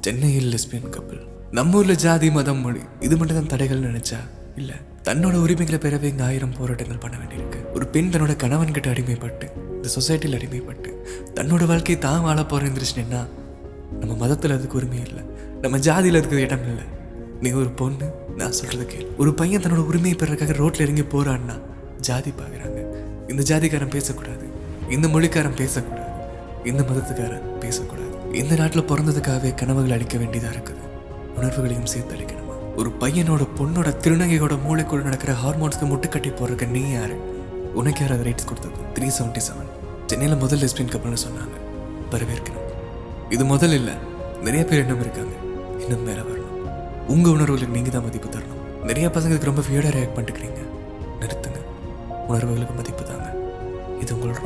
சென்னையில் லெஸ்பியன் கப்பல் நம்ம ஊர்ல ஜாதி மதம் மொழி இது மட்டும் தான் தடைகள் நினைச்சா? இல்ல. தன்னோட உரிமைகளை பெறவே இங்க ஆயிரம் போராட்டங்கள் பண்ண வேண்டியிருக்கு. ஒரு பெண் தன்னோட கணவன் கிட்ட அடிமைப்பட்டு இந்த சொசைட்டியில் அடிமைப்பட்டு தன்னோட வாழ்க்கையை தான் வாழ போற இருந்துச்சுன்னா நம்ம மதத்துல அதுக்கு உரிமை இல்லை. நம்ம ஜாதியில அதுக்கு இடம் இல்லை. நீ ஒரு பொண்ணு நான் சொல்றது கேள். ஒரு பையன் தன்னோட உரிமையை பெறக்காக ரோட்ல இறங்கி போறான்னா ஜாதி பார்க்குறாங்க இந்த ஜாதிக்காரன் பேசக்கூடாது. இந்த மொழிக்காரன் பேசக்கூடாது. இந்த மதத்துக்காரன் பேசக்கூடாது. இந்த நாட்டில் பிறந்ததுக்காகவே கனவுகள் அளிக்க வேண்டியதா இருக்குது. உணர்வுகளையும் சேர்த்து அளிக்கணுமா? ஒரு பையனோட பொண்ணோட திருநங்கையோட மூளைக்குள்ள நடக்கிற ஹார்மோன்ஸ்க்கு முட்டுக்கட்டி போறதுக்கு நீ யாரு? உனக்கு யார் அது ரைட்ஸ் கொடுத்தது? த்ரீ செவன்ட்டி செவன் சென்னையில் முதல் லெஸ்பியன் கப்பல்னு சொன்னாங்க. வரவேற்கணும் இது முதல் இல்லை. நிறைய பேர் இன்னும் இருக்காங்க. இன்னும் மேலே வரணும். உங்க உணர்வுகளுக்கு நீங்க தான் மதிப்பு தரணும். நிறைய பசங்களுக்கு ரொம்ப ஃபியர்டாக ரியாக்ட் பண்ணிட்டுக்கிறீங்க நிறுத்துங்க. உணர்வுகளுக்கு மதிப்பு தாங்க. இது உங்களோட